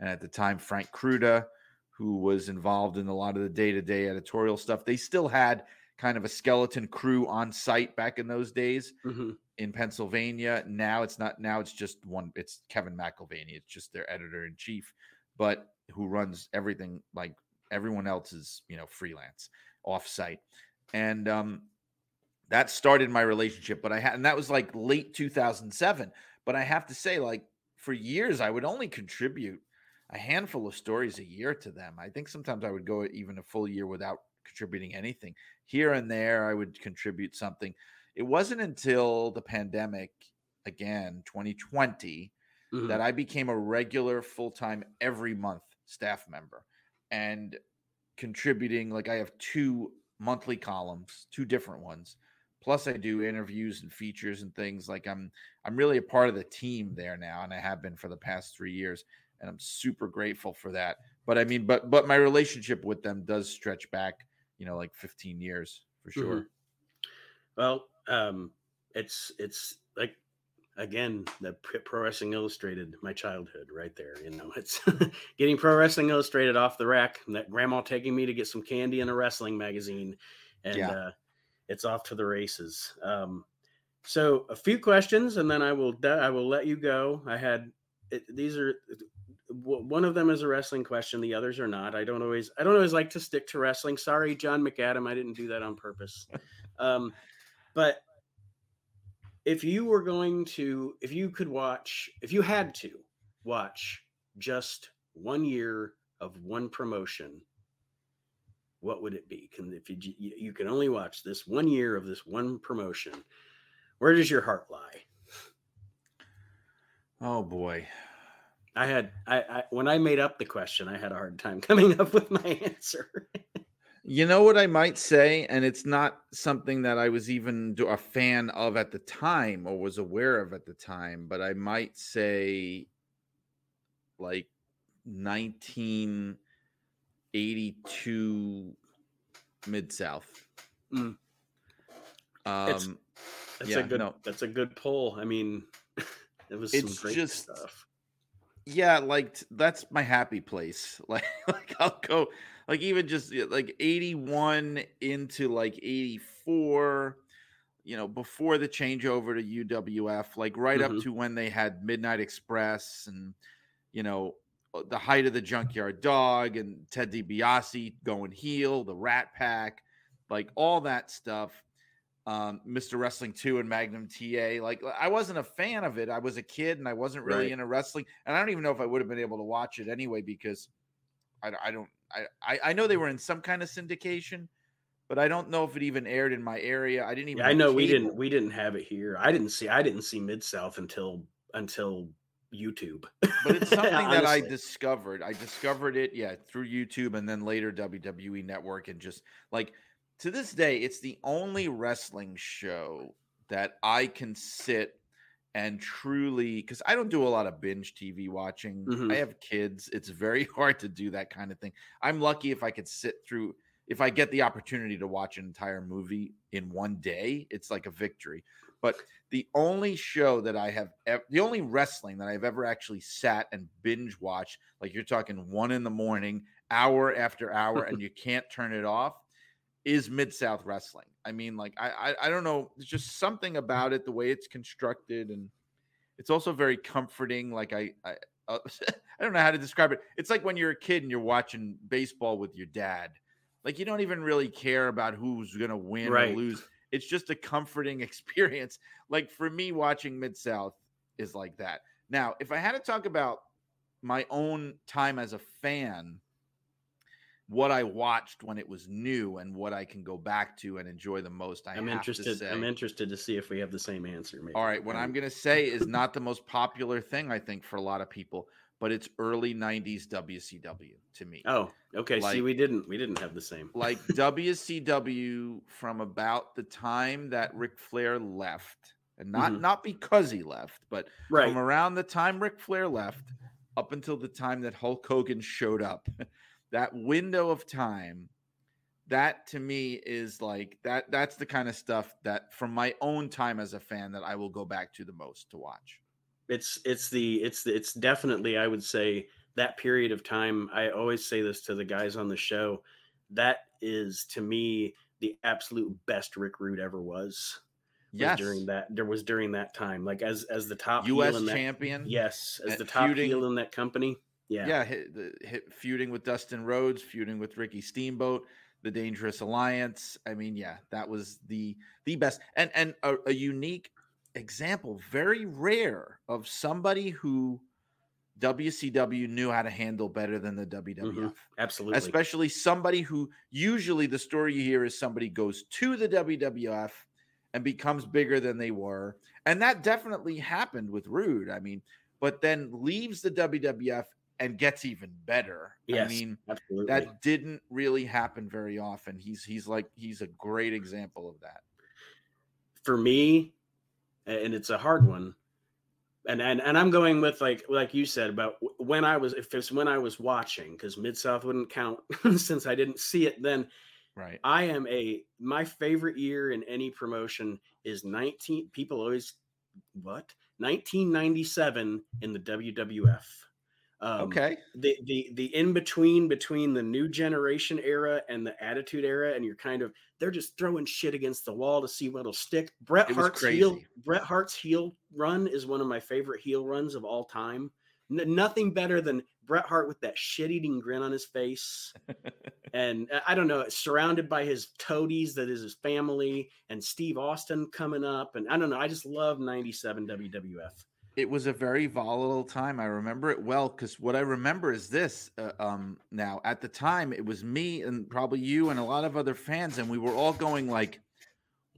and at the time Frank Cruda, who was involved in a lot of the day to day editorial stuff. They still had kind of a skeleton crew on site back in those days Mhm. in Pennsylvania. Now it's not. Now it's just one. It's Kevin McElvaney. It's just their editor in chief, but who runs everything like everyone else is, you know, freelance, offsite, and um, that started my relationship. But I had, and that was like late 2007. But I have to say, like for years, I would only contribute a handful of stories a year to them. I think sometimes I would go even a full year without contributing anything. Here and there, I would contribute something it wasn't until the pandemic again 2020 Mhm. that i became a regular full-time every month staff member and contributing like i have two monthly columns two different ones plus i do interviews and features and things like i'm i'm really a part of the team there now and i have been for the past three years and i'm super grateful for that but i mean but but my relationship with them does stretch back you know like 15 years for sure Mhm. Well, um, it's it's like again the Pro Wrestling Illustrated, my childhood, right there. You know, it's getting Pro Wrestling Illustrated off the rack. and That grandma taking me to get some candy in a wrestling magazine, and Yeah. uh, it's off to the races. Um, so a few questions, and then I will I will let you go. I had it, these are one of them is a wrestling question the others are not i don't always i don't always like to stick to wrestling sorry john mcadam i didn't do that on purpose um, but if you were going to if you could watch if you had to watch just one year of one promotion, what would it be? Can if you you can only watch this one year of this one promotion, where does your heart lie? Oh boy. I had I, I when I made up the question, I had a hard time coming up with my answer. You know what I might say, and it's not something that I was even a fan of at the time or was aware of at the time, but I might say like 1982 Mid South. Mm. Um, that's yeah, a good. No. That's a good pull. I mean, it was it's some great just, stuff. Yeah, like that's my happy place. Like, like I'll go like even just like 81 into like 84 you know before the changeover to uwf like right mm-hmm. up to when they had midnight express and you know the height of the junkyard dog and ted dibiase going heel the rat pack like all that stuff um, Mr. Wrestling 2 and Magnum TA. Like I wasn't a fan of it. I was a kid and I wasn't really right. into wrestling. And I don't even know if I would have been able to watch it anyway because I, I don't I, I know they were in some kind of syndication, but I don't know if it even aired in my area. I didn't even. Yeah, I know we didn't we didn't have it here. I didn't see I didn't see Mid South until until YouTube. but it's something that I discovered. I discovered it, yeah, through YouTube and then later WWE Network, and just like to this day, it's the only wrestling show that I can sit and truly because I don't do a lot of binge TV watching. Mm-hmm. I have kids. It's very hard to do that kind of thing. I'm lucky if I could sit through if I get the opportunity to watch an entire movie in one day, it's like a victory. But the only show that I have, the only wrestling that I've ever actually sat and binge watched, like you're talking one in the morning, hour after hour, and you can't turn it off, is Mid South Wrestling. I mean, like I, I, I don't know, there's just something about it, the way it's constructed, and it's also very comforting. Like I, I, uh, I don't know how to describe it. It's like when you're a kid and you're watching baseball with your dad. Like you don't even really care about who's gonna win right. or lose. It's just a comforting experience. Like for me, watching Mid South is like that. Now, if I had to talk about my own time as a fan what I watched when it was new and what I can go back to and enjoy the most. I am interested. I'm interested to see if we have the same answer. Maybe. All right, what I'm um, going to say is not the most popular thing I think for a lot of people, but it's early '90s WCW to me. Oh, okay. Like, see, we didn't we didn't have the same. Like WCW from about the time that Ric Flair left, and not mm-hmm. not because he left, but right. from around the time Ric Flair left up until the time that Hulk Hogan showed up. that window of time that to me is like that that's the kind of stuff that from my own time as a fan that I will go back to the most to watch. It's it's the it's the, it's definitely I would say that period of time I always say this to the guys on the show that is to me the absolute best Rick Rude ever was. Yes. during that there was during that time like as as the top US champion. That, yes, as uh, the top feuding, heel in that company. Yeah, yeah, hit, hit, feuding with Dustin Rhodes, feuding with Ricky Steamboat, the Dangerous Alliance. I mean, yeah, that was the the best and and a, a unique example, very rare of somebody who WCW knew how to handle better than the WWF. Mm-hmm. Absolutely. Especially somebody who usually the story you hear is somebody goes to the WWF and becomes bigger than they were. And that definitely happened with Rude. I mean, but then leaves the WWF and gets even better. Yes, I mean, absolutely. that didn't really happen very often. He's he's like he's a great example of that. For me, and it's a hard one. And, and and I'm going with like like you said about when I was if it's when I was watching because Mid South wouldn't count since I didn't see it then. Right. I am a my favorite year in any promotion is 19 people always what 1997 in the WWF. Um, okay. The the the in between between the new generation era and the attitude era, and you're kind of they're just throwing shit against the wall to see what'll stick. Bret Hart's heel Bret Hart's heel run is one of my favorite heel runs of all time. N- nothing better than Bret Hart with that shit eating grin on his face, and uh, I don't know, surrounded by his toadies that is his family, and Steve Austin coming up, and I don't know. I just love '97 WWF it was a very volatile time. I remember it well because what I remember is this. Uh, um, now, at the time, it was me and probably you and a lot of other fans, and we were all going like,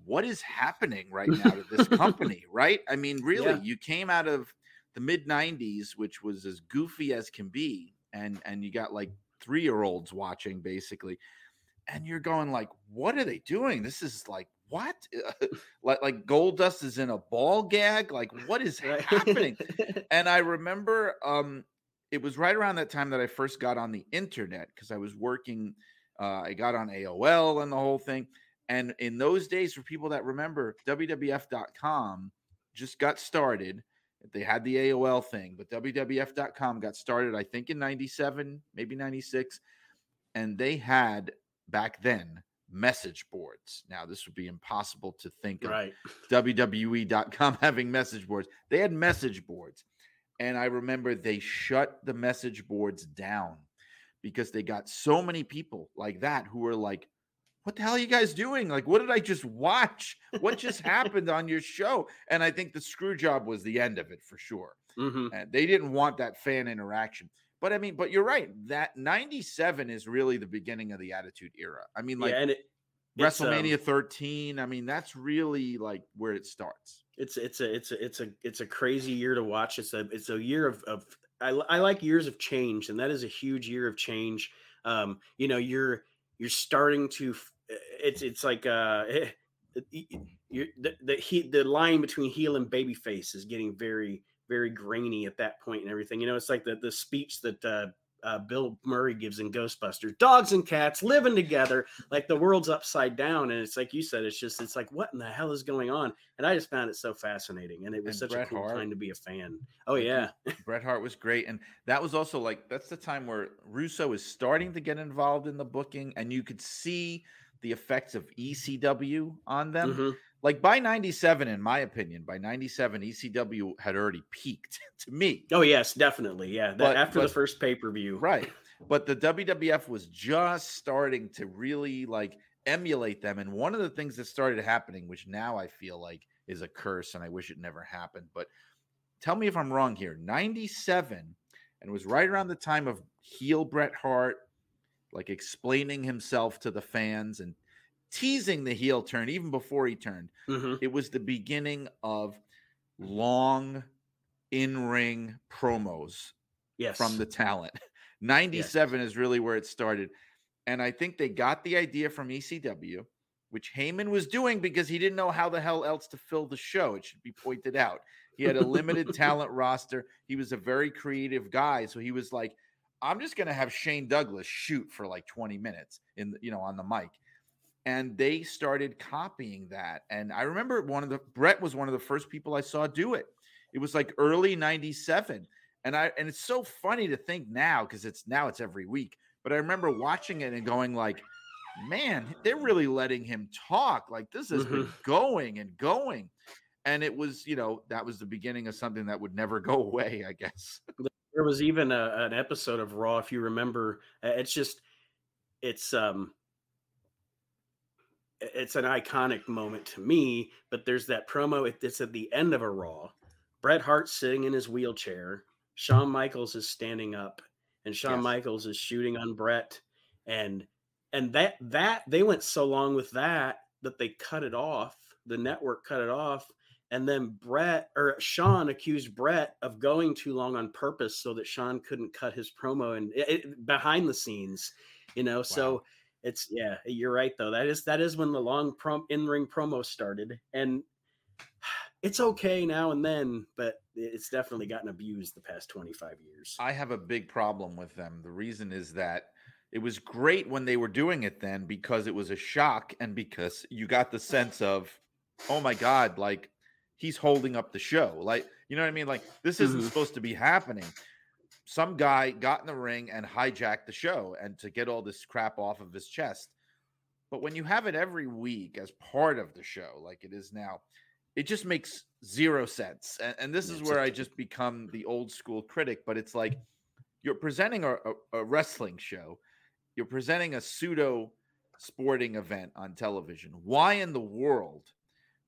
"What is happening right now to this company?" right? I mean, really, yeah. you came out of the mid '90s, which was as goofy as can be, and and you got like three year olds watching basically, and you're going like, "What are they doing? This is like what? like like Goldust is in a ball gag? Like what is happening? and I remember um it was right around that time that I first got on the internet because I was working uh, I got on AOL and the whole thing. And in those days, for people that remember, WWF.com just got started. They had the AOL thing, but WWF.com got started, I think, in 97, maybe 96. And they had back then message boards. Now, this would be impossible to think right. of WWE.com having message boards. They had message boards. And I remember they shut the message boards down because they got so many people like that who were like, what the hell are you guys doing? Like, what did I just watch? What just happened on your show? And I think the screw job was the end of it for sure. Mm-hmm. And they didn't want that fan interaction. But I mean, but you're right. That 97 is really the beginning of the Attitude Era. I mean, like yeah, and it, WrestleMania um, 13. I mean, that's really like where it starts. It's it's a it's a it's a it's a crazy year to watch. It's a it's a year of of I, I like years of change, and that is a huge year of change. Um, you know, you're you're starting to it's it's like uh you're, the the, he, the line between heel and babyface is getting very very grainy at that point and everything. You know, it's like the the speech that uh, uh, Bill Murray gives in Ghostbusters: "Dogs and cats living together, like the world's upside down." And it's like you said, it's just it's like what in the hell is going on? And I just found it so fascinating, and it was and such Bret a cool Hart, time to be a fan. Oh yeah, Bret Hart was great, and that was also like that's the time where Russo is starting to get involved in the booking, and you could see the effects of ECW on them. Mm-hmm like by 97 in my opinion by 97 ecw had already peaked to me. Oh yes definitely yeah but, after but, the first pay-per-view. Right but the wwf was just starting to really like emulate them and one of the things that started happening which now i feel like is a curse and i wish it never happened but tell me if i'm wrong here. 97 and it was right around the time of heel bret hart like explaining himself to the fans and teasing the heel turn even before he turned. Mm-hmm. It was the beginning of long in ring promos yes. from the talent. 97 yes. is really where it started. And I think they got the idea from ECW, which Heyman was doing because he didn't know how the hell else to fill the show. It should be pointed out. He had a limited talent roster. He was a very creative guy. So he was like, I'm just going to have Shane Douglas shoot for like 20 minutes in, you know, on the mic and they started copying that. And I remember one of the Bret was one of the first people I saw do it. It was like early 97. And I and it's so funny to think now because it's now it's every week. But I remember watching it and going like, man, they're really letting him talk. Like this has mm-hmm. been going and going. And it was, you know, that was the beginning of something that would never go away, I guess. There was even a, an episode of Raw, if you remember. It's just, it's um, it's an iconic moment to me. But there's that promo. It's at the end of a Raw. Bret Hart sitting in his wheelchair. Shawn Michaels is standing up, and Shawn yes. Michaels is shooting on Bret, and and that that they went so long with that that they cut it off. The network cut it off, and then Bret or Shawn accused Bret of going too long on purpose so that Shawn couldn't cut his promo and it, it, behind the scenes, you know. Wow. So it's yeah, you're right though. That is that is when the long prom in ring promo started, and it's okay now and then, but it's definitely gotten abused the past 25 years. I have a big problem with them. The reason is that it was great when they were doing it then because it was a shock and because you got the sense of, oh my God, like he's holding up the show. Like, you know what I mean? Like, this isn't mm-hmm. supposed to be happening some guy got in the ring and hijacked the show and to get all this crap off of his chest. But when you have it every week as part of the show, like it is now, it just makes zero sense. And, and this is where I just become the old school critic. But it's like you're presenting a, a, a wrestling show, you're presenting a pseudo sporting event on television. Why in the world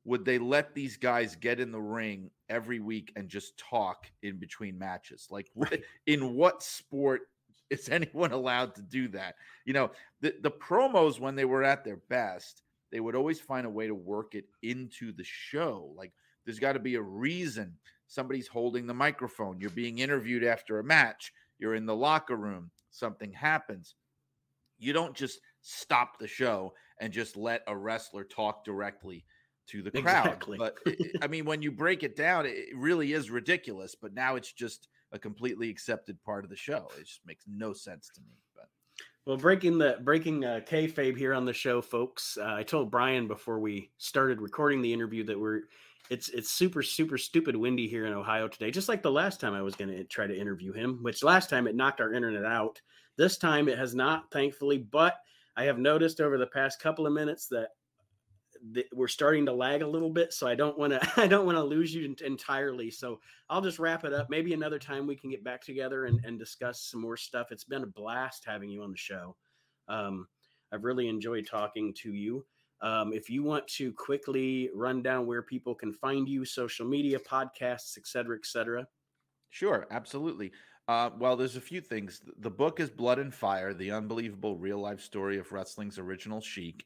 would they let these guys get in the ring every week and just talk in between matches? Like, right. in what sport is anyone allowed to do that? You know, the, the promos, when they were at their best, they would always find a way to work it into the show. Like, there's got to be a reason somebody's holding the microphone. You're being interviewed after a match, you're in the locker room, something happens. You don't just stop the show and just let a wrestler talk directly to the crowd. Exactly. But I mean, when you break it down, it really is ridiculous. But now it's just a completely accepted part of the show. It just makes no sense to me. But well, breaking the breaking uh, kayfabe here on the show, folks. Uh, I told Brian before we started recording the interview that we're it's it's super super stupid windy here in Ohio today. Just like the last time I was going to try to interview him, which last time it knocked our internet out. This time it has not, thankfully. But I have noticed over the past couple of minutes that we're starting to lag a little bit so i don't want to i don't want to lose you entirely. So i'll just wrap it up. Maybe another time we can get back together and, and discuss some more stuff. It's been a blast having you on the show. Um, i've really enjoyed talking to you. Um, if you want to quickly run down where people can find you social media podcasts et cetera et cetera. Sure absolutely. Uh, well, there's a few things. The book is Blood and Fire, the unbelievable real life story of wrestling's original Sheik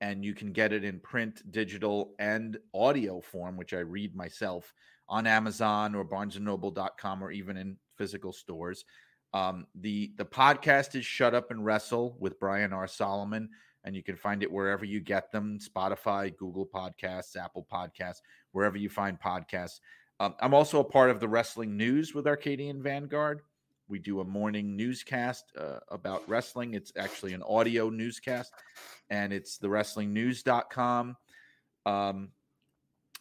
and you can get it in print, digital, and audio form, which I read myself on Amazon or BarnesandNoble.com or even in physical stores. Um, the the podcast is Shut Up and Wrestle with Brian R. Solomon, and you can find it wherever you get them: Spotify, Google Podcasts, Apple Podcasts, wherever you find podcasts. Um, I'm also a part of the Wrestling News with Arcadian Vanguard. We do a morning newscast uh, about wrestling. It's actually an audio newscast, and it's the wrestlingnews.com. Um,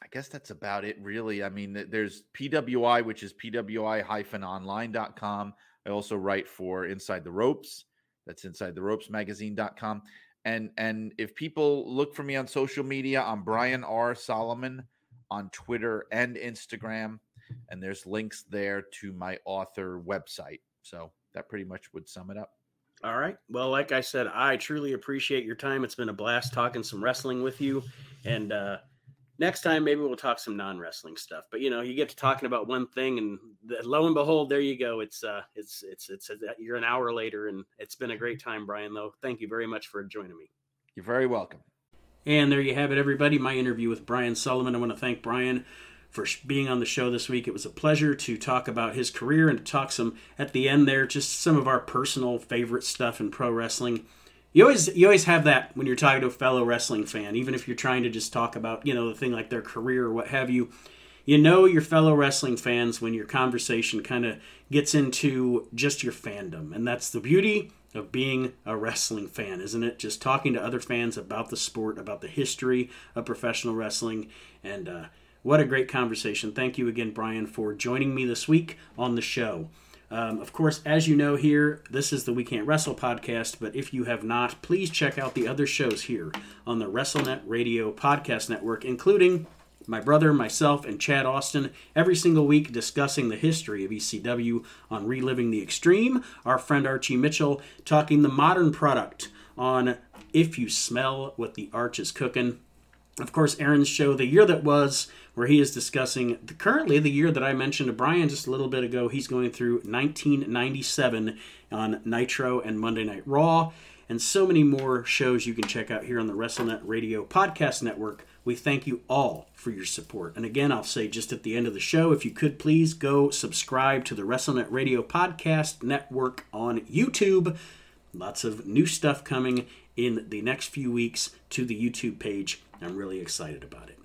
I guess that's about it, really. I mean, there's PWI, which is PWI-online.com. I also write for Inside the Ropes. That's Inside the Ropes magazine.com. And and if people look for me on social media, I'm Brian R. Solomon on Twitter and Instagram and there's links there to my author website. So that pretty much would sum it up. All right. Well, like I said, I truly appreciate your time. It's been a blast talking some wrestling with you. And uh, next time, maybe we'll talk some non wrestling stuff. But you know, you get to talking about one thing, and lo and behold, there you go. It's uh, it's it's it's, it's you're an hour later, and it's been a great time, Brian. Though, thank you very much for joining me. You're very welcome. And there you have it, everybody. My interview with Brian Solomon. I want to thank Brian for being on the show this week. It was a pleasure to talk about his career and to talk some at the end there, just some of our personal favorite stuff in pro wrestling. You always you always have that when you're talking to a fellow wrestling fan, even if you're trying to just talk about you know the thing like their career or what have you. You know your fellow wrestling fans when your conversation kind of gets into just your fandom, and that's the beauty of being a wrestling fan, isn't it? Just talking to other fans about the sport, about the history of professional wrestling, and uh, what a great conversation. Thank you again, Brian, for joining me this week on the show. Um, of course, as you know here, this is the We Can't Wrestle podcast, but if you have not, please check out the other shows here on the WrestleNet Radio Podcast Network, including my brother, myself, and Chad Austin every single week discussing the history of ECW on Reliving the Extreme. Our friend Archie Mitchell talking the modern product on If You Smell What the Arch is Cooking. Of course, Aaron's show, The Year That Was, where he is discussing the, currently the year that I mentioned to Brian just a little bit ago. He's going through 1997 on Nitro and Monday Night Raw, and so many more shows you can check out here on the WrestleNet Radio Podcast Network. We thank you all for your support. And again, I'll say just at the end of the show, if you could please go subscribe to the WrestleNet Radio Podcast Network on YouTube. Lots of new stuff coming in the next few weeks to the YouTube page. I'm really excited about it.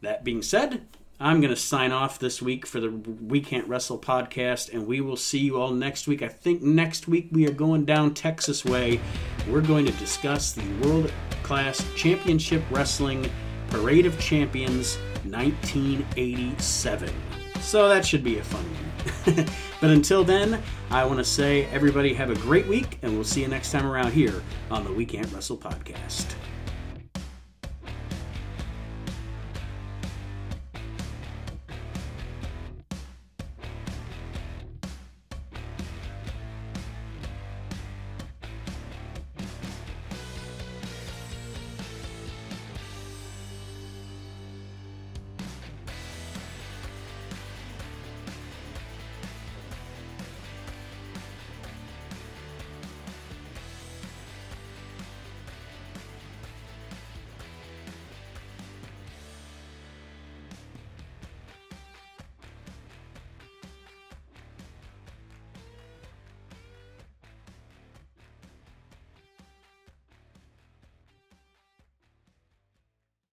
That being said, I'm going to sign off this week for the We Can't Wrestle podcast, and we will see you all next week. I think next week we are going down Texas way. We're going to discuss the World Class Championship Wrestling Parade of Champions 1987. So that should be a fun one. but until then, I want to say everybody have a great week, and we'll see you next time around here on the We Can't Wrestle podcast.